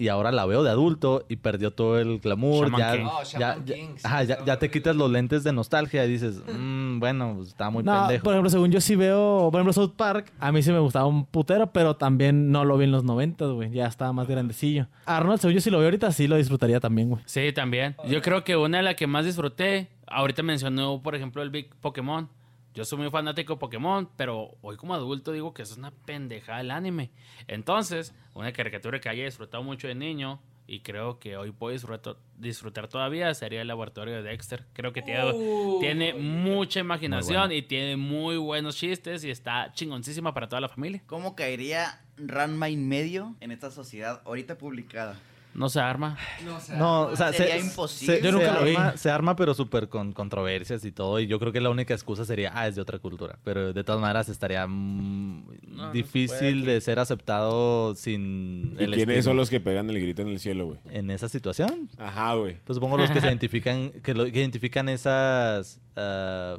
Y ahora la veo de adulto y perdió todo el glamour. Ya, King. Oh, ya, ya- King, sí, ajá, ya, estaba ya te quitas los lentes de nostalgia y dices, "Mm, bueno, pues, está muy No, pendejo. por ejemplo, según yo sí veo, por ejemplo, South Park, a mí sí me gustaba un putero, pero también no lo vi en los noventas, güey. Ya estaba más grandecillo. Arnold, según yo si lo veo ahorita, sí lo disfrutaría también, güey. Sí, también. Yo creo que una de las que más disfruté, ahorita mencionó, por ejemplo, el Big Pokémon. Yo soy muy fanático de Pokémon, pero hoy como adulto digo que eso es una pendejada el anime. Entonces, una caricatura que haya disfrutado mucho de niño y creo que hoy puedo disfrutar, disfrutar todavía sería el laboratorio de Dexter. Creo que tiene, tiene mucha imaginación y tiene muy buenos chistes y está chingoncísima para toda la familia. ¿Cómo caería Ranma y medio en esta sociedad ahorita publicada? No se arma. No, o sea, Sería se, imposible. se- Yo nunca se lo vi. arma, se arma, pero súper con controversias y todo. Y yo creo que la única excusa sería, ah, es de otra cultura. Pero de todas maneras estaría mm, No, no difícil de ser aceptado sin ¿Y el quiénes estigma. son los que pegan el grito en el cielo, güey? En esa situación, Ajá, güey. pues supongo los que se identifican, que, lo- que identifican esas ah,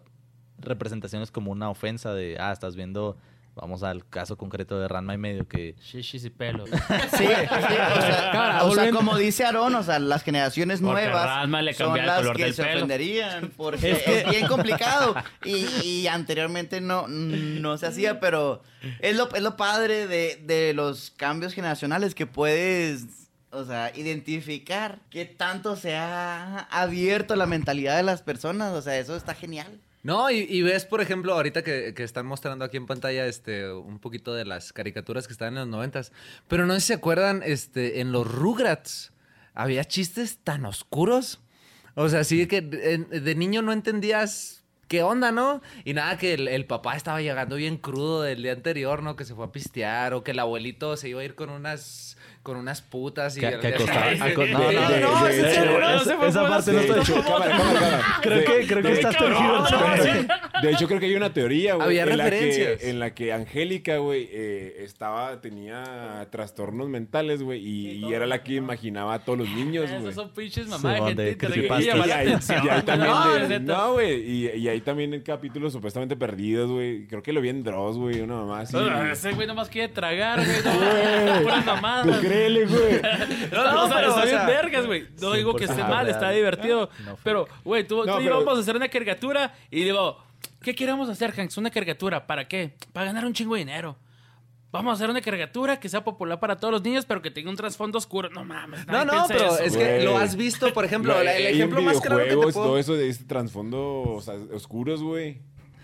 representaciones como una ofensa de, ah, estás viendo, vamos al caso concreto de Ranma y medio, que Shishis y pelos. Sí, sí, o sea, o sea, como dice Aarón, o sea, las generaciones Porque nuevas Ranma le son el las color que del se pelo. ofenderían porque Es bien complicado y, y anteriormente no, no se hacía, pero es lo, es lo padre de, de los cambios generacionales que puedes o sea, identificar qué tanto se ha abierto la mentalidad de las personas. O sea, eso está genial. No, y, y ves, por ejemplo, ahorita que, que están mostrando aquí en pantalla este, un poquito de las caricaturas que estaban en los noventas. Pero no sé si se acuerdan, este, en los Rugrats había chistes tan oscuros. O sea, sí que de, niño no entendías qué onda, ¿no? Y nada, que el, el papá estaba llegando bien crudo del día anterior, ¿no? Que se fue a pistear, o que el abuelito se iba a ir con unas con unas putas y Que- acostaba- aco- no, no, de- no, de- de- no, esa- parte no De hecho, cámara, cámara, cámara. Creo que, creo que estás tergiversando. De hecho, creo que hay una teoría, güey. Había en la que- referencias. En la que Angélica, güey, eh, estaba, tenía trastornos mentales, güey, y, y era la que imaginaba a todos los niños, güey. Esos son pinches Sí, mamás de gente que. Y, ahí, también, No, no, güey, y, y ahí también en capítulos supuestamente perdidos, güey. Creo que lo vi en Dross, güey, una mamá así. Ah, Ese güey nomás quiere tragar, güey. No, puras Tú mamadas. Créele, güey. No, no, o sea, pero, está bien vergas, güey. No digo que esté 100% mal, está divertido. No, pero, güey, tú, No, tú y yo vamos a hacer una caricatura y digo, ¿qué queremos hacer, Hanks? Una caricatura. ¿Para qué? Para ganar un chingo de dinero. Vamos a hacer una caricatura que sea popular para todos los niños, pero que tenga un trasfondo oscuro. No mames. No, no, pero eso. es que lo has visto, por ejemplo, el ejemplo más claro que te puedo... todo eso de este trasfondo, o sea, oscuros, güey.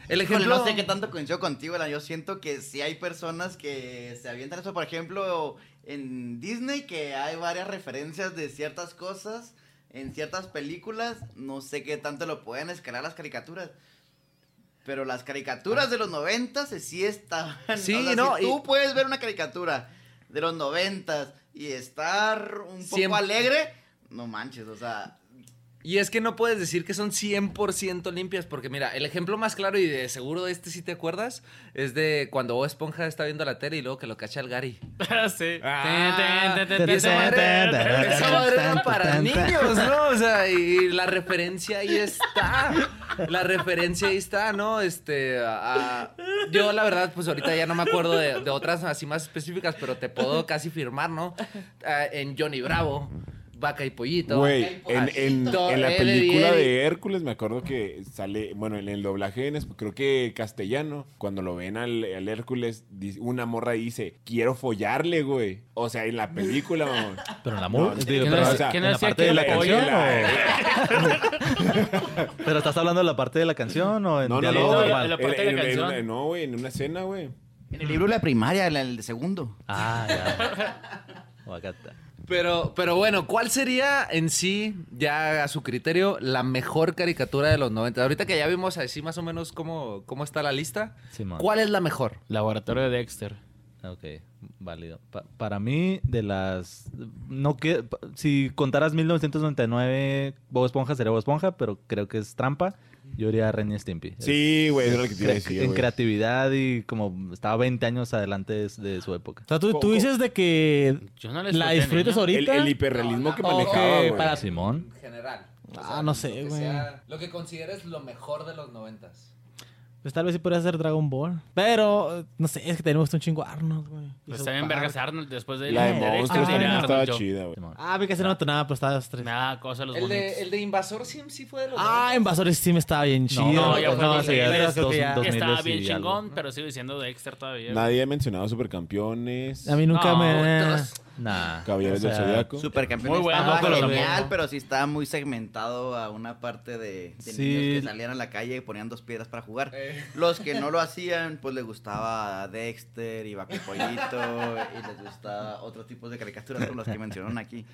El ejemplo... no sé qué tanto coincido contigo. Yo siento que sí hay personas que se avientan eso. Por ejemplo, en Disney, que hay varias referencias de ciertas cosas en ciertas películas. No sé qué tanto lo pueden escalar las caricaturas. Pero las caricaturas de los noventas eh, sí estaban. Sí, o sea, no, Si tú y- puedes ver una caricatura de los noventas y estar un poco Siempre- alegre, no manches, o sea. Y es que no puedes decir que son 100% limpias, porque mira, el ejemplo más claro y de seguro de este si te acuerdas, es de cuando Bob Esponja está viendo la tele y luego que lo cacha el Gary. sí. Ah, esa madre, era para niños, ¿no? O sea, y la referencia ahí está. La referencia ahí está, ¿no? Este, a- yo la verdad, pues ahorita ya no me acuerdo de, de otras así más específicas, pero te puedo casi firmar, ¿no? Ah, en Johnny Bravo, Vaca y Pollito. Güey, en, en- en la Eddie, película de Hércules me acuerdo que sale, bueno, en el doblaje en creo que castellano, cuando lo ven al, al Hércules, una morra dice, quiero follarle, güey. O sea, en la película, mamón. Pero en la No. ¿quién pero, no- o sea, quién en la parte de la canción. Pero estás hablando de la parte de la canción o en No, no, diálogo no, normal? en la parte de la canción. no, güey, en una escena, güey. En el libro de la primaria, en el de segundo. Ah, ya. Guacata. Pero, pero bueno, ¿cuál sería en sí, ya a su criterio, la mejor caricatura de los 90? Ahorita que ya vimos así más o menos cómo, cómo está la lista. ¿cuál es la mejor? Laboratorio de Dexter. Ok, válido. Pa- para mí, de las... no que Si contaras 1999, Bob Esponja sería Bob Esponja, pero creo que es trampa. Yo iría a Ren y Stimpy. Sí, güey, es lo que te iba a Cre- decir, en güey. creatividad y como estaba 20 años adelante de, de su época. O sea, tú, dices de que Yo no les la disfruté, disfrutas niño. El, ahorita. el hiperrealismo que manejaba, güey. para- Simón. En general. Ah, no sé, lo que güey. sea- Lo que consideres lo mejor de los noventas. Pues tal vez sí podría ser Dragon Ball. Pero, no sé, es que gusta un chingo Arnold, güey. Pues también vergas Arnold después de La de monstruos también Arnold estaba yo. chida, güey. Ah, vi que se no nada, pero estaba tres. Nada, cosa los El de, el de Invasor Sim sí fue de los Ah, Invasores sí me estaba bien chido. no, ya fue no, sí, estaba 2000 bien chingón, pero sigo diciendo Dexter todavía. Nadie ha mencionado supercampeones. A mí nunca me... Nah. Caballeros o sea, del Zodiaco. Supercampeón Muy bueno, estaba genial, pero sí estaba muy segmentado a una parte de, de Sí. niños que salían a la calle y ponían dos piedras para jugar. Eh. Los que no lo hacían, pues les gustaba Dexter y Vaca y Pollito y les gustaba otros tipos de caricaturas como los que mencionaron aquí.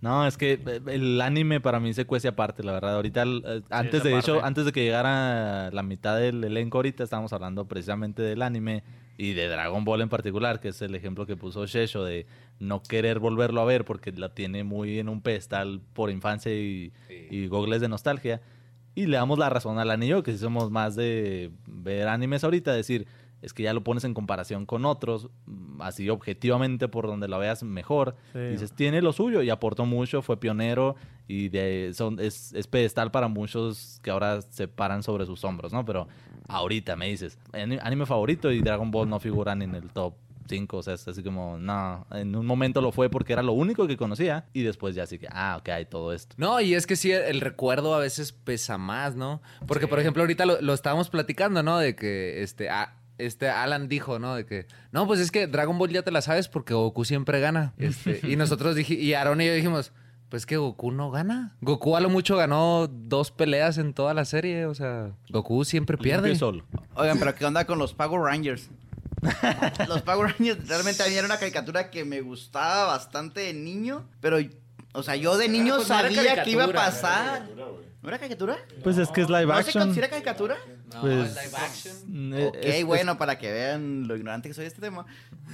No, es que eh, el anime para mí se cuece aparte, la verdad. Ahorita, eh, antes de hecho, antes de que llegara la mitad del elenco, ahorita estábamos hablando precisamente del anime y de Dragon Ball en particular, que es el ejemplo que puso Shesho de no querer volverlo a ver porque la tiene muy en un pedestal por infancia y, y gogles de nostalgia. Y le damos la razón al anillo, que si somos más de ver animes ahorita, decir, es que ya lo pones en comparación con otros, mm, así objetivamente por donde lo veas mejor. Sí. Dices, tiene lo suyo y aportó mucho, fue pionero y de, son, es, es pedestal para muchos que ahora se paran sobre sus hombros, ¿no? Pero ahorita me dices, ani- anime favorito y Dragon Ball no figuran en el top 5, o sea, es así como, no, en un momento lo fue porque era lo único que conocía y después ya así que, ah, ok, hay todo esto. No, y es que sí, el recuerdo a veces pesa más, ¿no? Porque, por ejemplo, ahorita lo, lo estábamos platicando, ¿no? De que, este, este Alan dijo, ¿no? De que, no, pues es que Dragon Ball ya te la sabes porque Goku siempre gana. Este, y nosotros dijimos, y Aaron y yo dijimos, pues que Goku no gana. Goku a lo mucho ganó dos peleas en toda la serie. O sea, Goku siempre pierde. Solo. Oigan, pero ¿qué onda con los Power Rangers? los Power Rangers realmente a mí era una caricatura que me gustaba bastante de niño, pero, o sea, yo de niño pues sabía que iba a caricatura, pasar. ¿No era caricatura? Pues es que es live ¿No se action. considera caricatura? No, Pues, live action. Mm, Ok, es- es- bueno, para que vean lo ignorante que soy de este tema.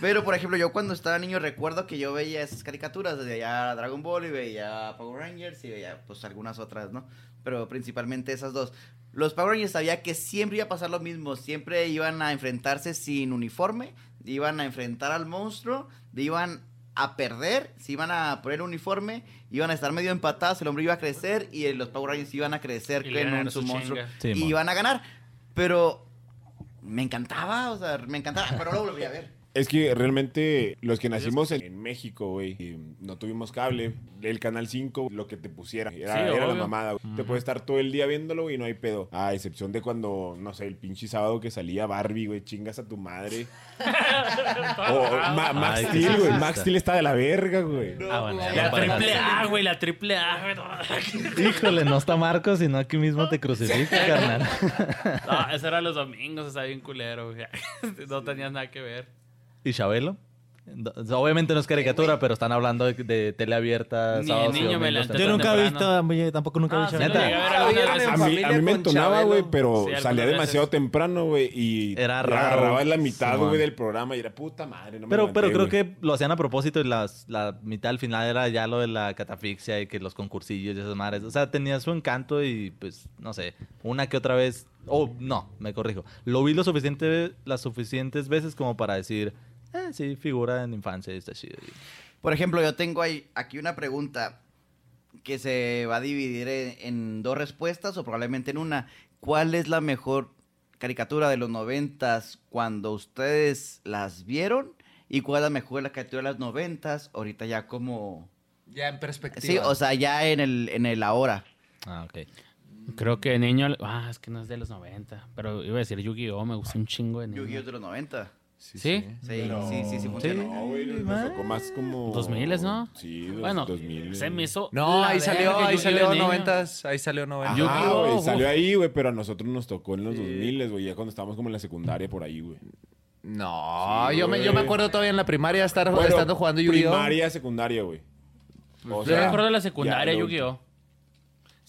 Pero, por ejemplo, yo cuando estaba niño recuerdo que yo veía esas caricaturas, veía Dragon Ball y veía Power Rangers y veía pues algunas otras, ¿no? Pero principalmente esas dos. Los Power Rangers sabía que siempre iba a pasar lo mismo, siempre iban a enfrentarse sin uniforme, iban a enfrentar al monstruo, iban a perder, se iban a poner uniforme, iban a estar medio empatados, el hombre iba a crecer y los Power Rangers iban a crecer Y dar su su monstruo. Sí, y iban a ganar. Pero me encantaba, o sea, me encantaba, pero no lo volví a ver. Es que realmente los que nacimos en, en México, güey, y no tuvimos cable, el canal 5, lo que te pusiera, era, Sí, era la mamada. güey. Te puedes estar todo el día viéndolo y no hay pedo. A excepción de cuando, no sé, el pinche sábado que salía Barbie, güey, chingas a tu madre. o Ma- Max Steel, güey. Max Steel está de la verga, güey. Ah, bueno, La triple. A, güey, la triple A, Híjole, no está Marcos, sino aquí mismo te crucifica, carnal. No, eso era los domingos, estaba bien culero, güey. No tenías nada que ver. ¿Y Chabelo? Obviamente no es caricatura, pero están hablando de, de tele abierta. Ni y niño me levanté Yo nunca he visto, tampoco nunca he Ah, visto. sí, a en mí, familia a mí me entonaba, güey, pero Sí, salía demasiado temprano, güey, y Era raro. agarraba la mitad, güey, del programa y era puta madre. No me Pero, pero creo que lo hacían a propósito y las, la mitad al final era ya lo de la catafixia y que los concursillos y esas madres. O sea, tenía su encanto y pues, no sé, una que otra vez. Oh, no, me corrijo. Lo vi lo suficiente, las suficientes veces como para decir, eh, sí, figura en infancia y está chido. Por ejemplo, yo tengo ahí, aquí una pregunta que se va a dividir en, en dos respuestas o probablemente en una. ¿Cuál es la mejor caricatura de los noventas cuando ustedes las vieron? ¿Y cuál es la mejor la caricatura de las noventas ahorita ya como... Ya en perspectiva. Sí, o sea, ya en el, en el ahora. Ah, ok. Creo que niño. Ah, es que no es de los 90. Pero iba a decir Yu-Gi-Oh! Me gusta un chingo de niño. Yu-Gi-Oh! de los 90. ¿Sí? Sí, Pero- sí, sí, sí funciona. No, güey, nos tocó más como... 2000, ¿no? Sí, dos, Bueno, 2000. se me hizo. No, ahí salió, ahí salió noventas, ahí salió noventas. Ajá, Yu-Gi-Oh, güey, uf. salió ahí, güey, pero a nosotros nos tocó en los 2000, güey, ya cuando estábamos como en la secundaria por ahí, güey. No, Sí, yo, me, yo me güey. acuerdo todavía en la primaria estar Bueno, estando jugando Yu-Gi-Oh! Primaria, secundaria, güey. O Yo me acuerdo de la secundaria. Yu-Gi-Oh!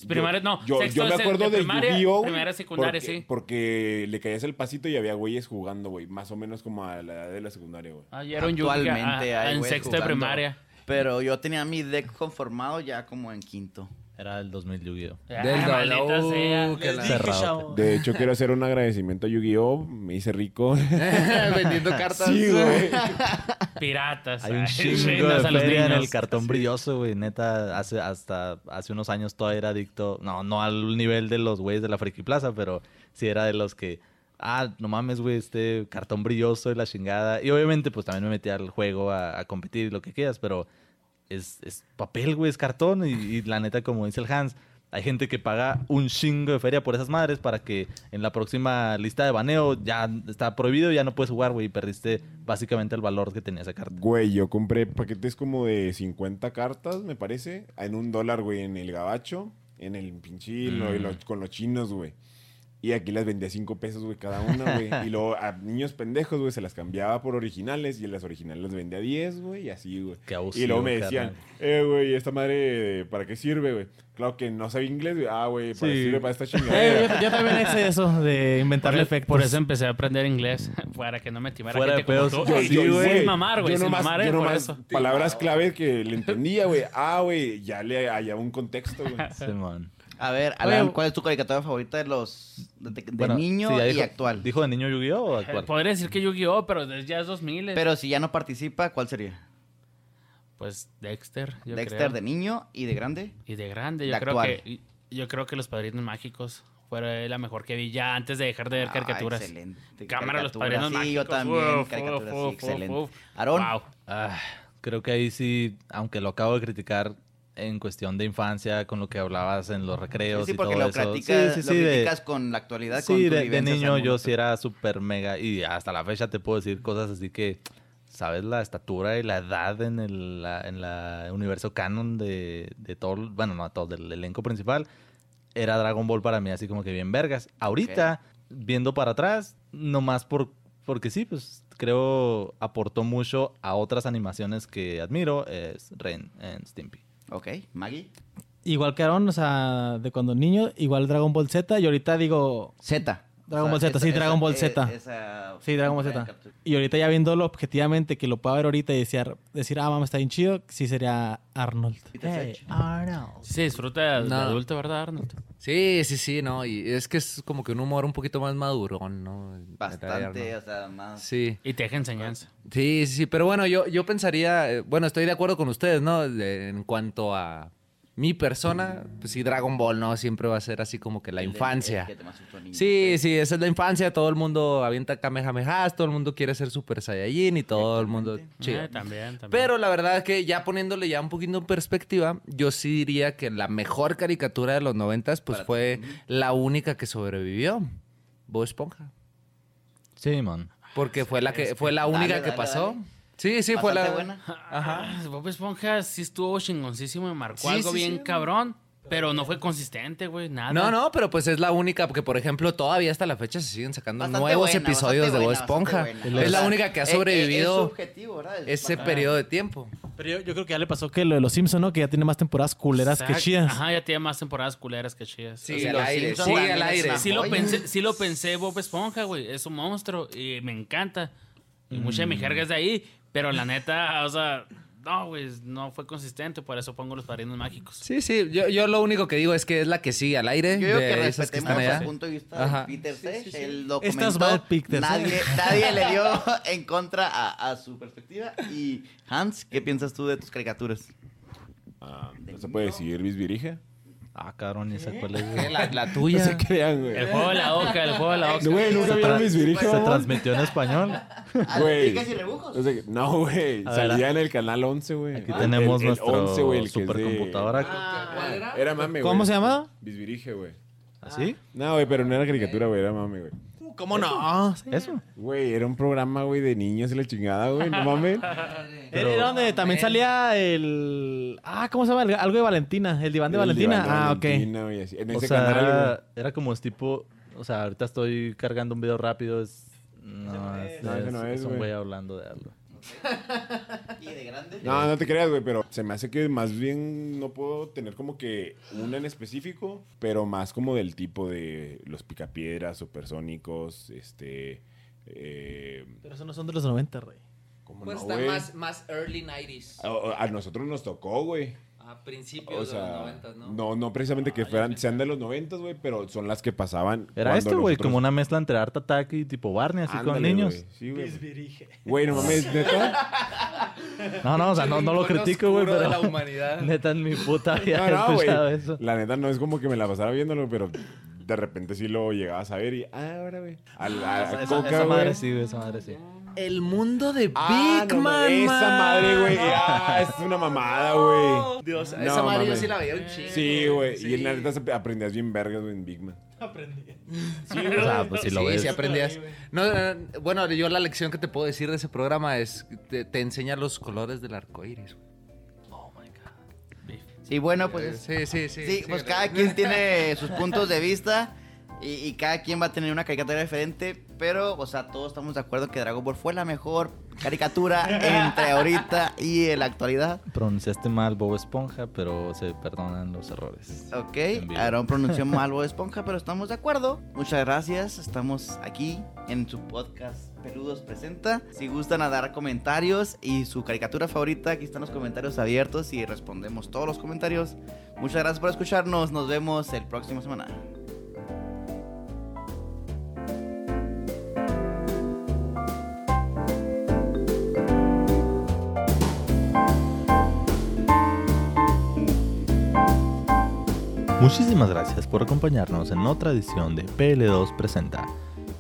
Primaria, no. Yo, sexto, yo me acuerdo de, primaria, Yu-Gi-Oh! güey, Primaria, secundaria, porque, sí. Porque le caías el pasito y había güeyes jugando, güey. Más o menos como a la edad de la secundaria, güey. Ah, ya era un! Actualmente hay En sexto de primaria. Pero yo tenía mi deck conformado ya como en quinto. Era el 2000 Yu-Gi-Oh! Del Ah, maldita dolor, sea. que la- Cerrado. De hecho, quiero hacer un agradecimiento a Yu-Gi-Oh! Me hice rico. Vendiendo cartas. sí, güey. Piratas. Hay un chingo de feria en el cartón brilloso, güey. Neta, hace, hasta hace unos años todavía era adicto. No, no al nivel de los güeyes de la Friki Plaza, pero sí era de los que. Ah, no mames, güey, este cartón brilloso y la chingada. Y obviamente, pues también me metí al juego a, a competir y lo que quieras, pero es, es papel, güey, es cartón. Y, y la neta, como dice el Hans, hay gente que paga un chingo de feria por esas madres para que en la próxima lista de baneo ya está prohibido ya no puedes jugar, güey. Y perdiste básicamente el valor que tenía esa carta. Güey, yo compré paquetes como de 50 cartas, me parece, en un dólar, güey, en el gabacho, en el pinchilo y los- con los chinos, güey. Y aquí las vendía a 5 pesos, güey, cada una, güey. Y luego a niños pendejos, güey, se las cambiaba por originales y en las originales las vendía a 10, güey, y así, güey. Y luego me decían, carnal. eh, güey, ¿esta madre para qué sirve, güey? Claro que no sabía inglés, güey. Ah, güey, para Sí. sirve para esta Eh, chingadera. yo, yo también hice eso, de inventarle e- efectos. por eso empecé a aprender inglés. Para que no me timara Fuera gente de como pedos. tú. Yo- Ay, yo- sin mamar, güey. yo Sin nomás, mamar, yo eh, por nomás eso. palabras clave que le entendía, güey. Ah, güey, ya le hallaba un contexto, güey. Simón. A ver, Alan, Oye, ¿cuál es tu caricatura favorita de los de, de Bueno, niño sí, y dijo- actual? ¿Dijo de niño Yu-Gi-Oh o Eh, actual? Podría decir que Yu-Gi-Oh, pero desde ya es 2000. Pero si ya no participa, ¿cuál sería? Pues Dexter, yo Dexter creo. de niño y de grande. Y de grande, yo De creo actual. que yo creo que los Padrinos Mágicos fue la mejor que vi ya antes de dejar de ver caricaturas. Ah, excelente. Cámara, los Caricaturas, Padrinos Sí, yo Mágicos. también, Uf, caricaturas, uf, sí, uf, excelente. uf. Aarón, Wow. Ah, creo que ahí sí, aunque lo acabo de criticar, en cuestión de infancia, con lo que hablabas en los recreos Sí, y porque todo lo, eso. criticas, sí, sí, lo de- criticas con la actualidad, con Sí, tus de, de niño yo sí era súper mega y hasta la fecha te puedo decir cosas así que, ¿sabes? La estatura y la edad en el la- en la universo canon de, de todo, el- bueno, no todo, del elenco principal, era Dragon Ball para mí así como que bien vergas. Ahorita, viendo para atrás, nomás por, porque sí, pues creo aportó mucho a otras animaciones que admiro, es Ren en Stimpy. Ok, Maggie. Igual que Aaron, o sea, de cuando niño, igual Dragon Ball Z. Y ahorita digo, Z. Dragon Ball Z, sí, Dragon Ball Z. esa- Sí, Dragon Ball Z. Y ahorita ya viéndolo objetivamente, que lo pueda ver ahorita y decir, decir ah, mamá, está bien chido, sí sería Arnold. Hey. Arnold. Sí, disfruta de No. adulto, ¿verdad, Arnold? Sí, sí, sí, no. Y es que es como que un humor un poquito más madurón, ¿no? Bastante, o sea, más... Sí. Y te deja enseñanza. Sí, sí, sí, pero bueno, yo, yo pensaría, eh, bueno, estoy de acuerdo con ustedes, ¿no? De- en cuanto a mi persona, pues sí, Dragon Ball, ¿no? Siempre va a ser así como que la el de- infancia. el que te más gustó, niño. Sí, sí, esa es la infancia, todo el mundo avienta kamehamehas, todo el mundo quiere ser super saiyajin y todo el mundo chido. Eh, también, también. Pero la verdad es que ya poniéndole ya un poquito en perspectiva, yo sí diría que la mejor caricatura de los noventas pues Para fue la única que sobrevivió, Bob Esponja. Sí, man. Porque fue la que fue la única Dale, que dale, pasó. dale. Sí, sí, fue la buena. Ajá. Ah, Bob Esponja sí estuvo chingoncísimo y marcó Sí, algo sí, bien sí. cabrón. Pero no fue consistente, güey, nada. No, no, pero pues es la única, porque por ejemplo todavía hasta la fecha se siguen sacando Bastante nuevos buena, episodios bastante de Bob buena, Esponja. bastante buena. Es la única que ha es sobrevivido subjetivo, ¿verdad? Es ese periodo de tiempo. Pero yo, yo creo que ya le pasó que lo de los Simpsons, ¿no? Que ya tiene más temporadas culeras que Exacto. chidas. Ajá, ya tiene más temporadas culeras que chidas. Sí, O sea, al los aire, Simpsons sí, también al es aire. una sí lo pensé, sí lo pensé Bob Esponja, güey. Es un monstruo y me encanta. Y mucha de mi jerga es de ahí. Pero la neta, o sea, no, güey, no fue consistente. Por eso pongo los padrinos mágicos. Sí, sí, yo, yo lo único que digo es que es la que sigue al aire. Yo digo de que que respetemos están el punto de vista Ajá. de Peter. Él lo Estás comentó. mal, Peter nadie, nadie le dio en contra a, a su perspectiva. Y Hans, ¿qué piensas tú de tus caricaturas? Ah, ¿No se puede decir Bisbirige? Ah, cabrón, ¿y esa cuál es? La, la tuya. crean, güey. El juego de la oca, el juego de la oca. Güey, ¿nunca Se, vieron tra- Bisbirige? se transmitió en español. Güey. No, güey. Salía ah. en el canal 11, güey. Aquí Ah, tenemos el- el nuestro 11, güey, el que es de- supercomputadora. ¿Cuál era? Era mame, güey. ¿Cómo se llama? Bisbirige, güey. ¿Así? No, güey, pero no era caricatura, güey. Era mame, güey. ¿Cómo no? ¿Eso? Güey, era un programa, güey, de niños y la chingada, güey. No mames. Era donde también salía el... Ah, ¿cómo se llama? El- algo de Valentina. El diván de El Valentina. diván de ah, así. En O ese sea, canal, güey. era, era como es tipo... O sea, ahorita estoy cargando un video rápido. Es, no, es, No, ese es- no es, es un güey. güey hablando de algo. ¿Y de grande? No, no te creas, güey, pero se me hace que más bien no puedo tener como que una en específico, pero más como del tipo de los picapiedras, supersónicos, este... Eh, Pero esos no son de los 90, rey. ¿Cómo Pues no, está güey? más, más early 90s. A, a nosotros nos tocó, güey. A principios O sea, de los 90, ¿no? no, no precisamente que fueran, sean de los 90, güey, pero son las que pasaban. Era esto, güey, nosotros- como una mezcla entre Art Attack y tipo Barney, así con Ándale, niños. güey. Sí, güey. Güey, no mames, neta. No, no, o sea, no, no lo critico, güey, pero... de la humanidad. Neta, en mi puta vida No, no, escuchado güey. eso. La neta no es como que me la pasara viéndolo, pero de repente sí lo llegabas a ver y. Ah, ahora, güey. A la a esa- Coca, esa madre sí, güey, esa madre sí. El mundo de Ah, Big no, Man. Esa man. madre, güey. Ah, es una mamada, güey. Dios, No, esa madre yo sí la veía un chingo. Sí, güey. Sí. Y en la neta aprendías bien vergas, güey, en Big Man. O sea, pues si lo sí, ves. sí aprendías. No, eh, bueno, yo la lección que te puedo decir de ese programa es que te, te enseña los colores del arco iris. Sí, bueno, pues... Sí, sí, sí. Sí, pues cada quien tiene sus puntos de vista y, y cada quien va a tener una caricatura diferente, pero, o sea, todos estamos de acuerdo que Dragon Ball fue la mejor caricatura entre ahorita y en la actualidad. Pronunciaste mal Bob Esponja, pero se perdonan los errores. Ok. Aaron pronunció mal Bob Esponja, pero estamos de acuerdo. Muchas gracias, estamos aquí en su podcast Peludos Presenta. Si gustan a dar comentarios y su caricatura favorita, aquí están los comentarios abiertos y respondemos todos los comentarios. Muchas gracias por escucharnos, nos vemos el próximo semana. Muchísimas gracias por acompañarnos en otra edición de PL2 Presenta.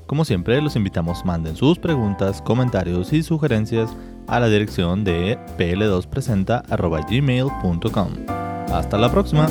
Como siempre, los invitamos manden sus preguntas, comentarios y sugerencias a la dirección de pl2presenta.gmail.com. Hasta la próxima.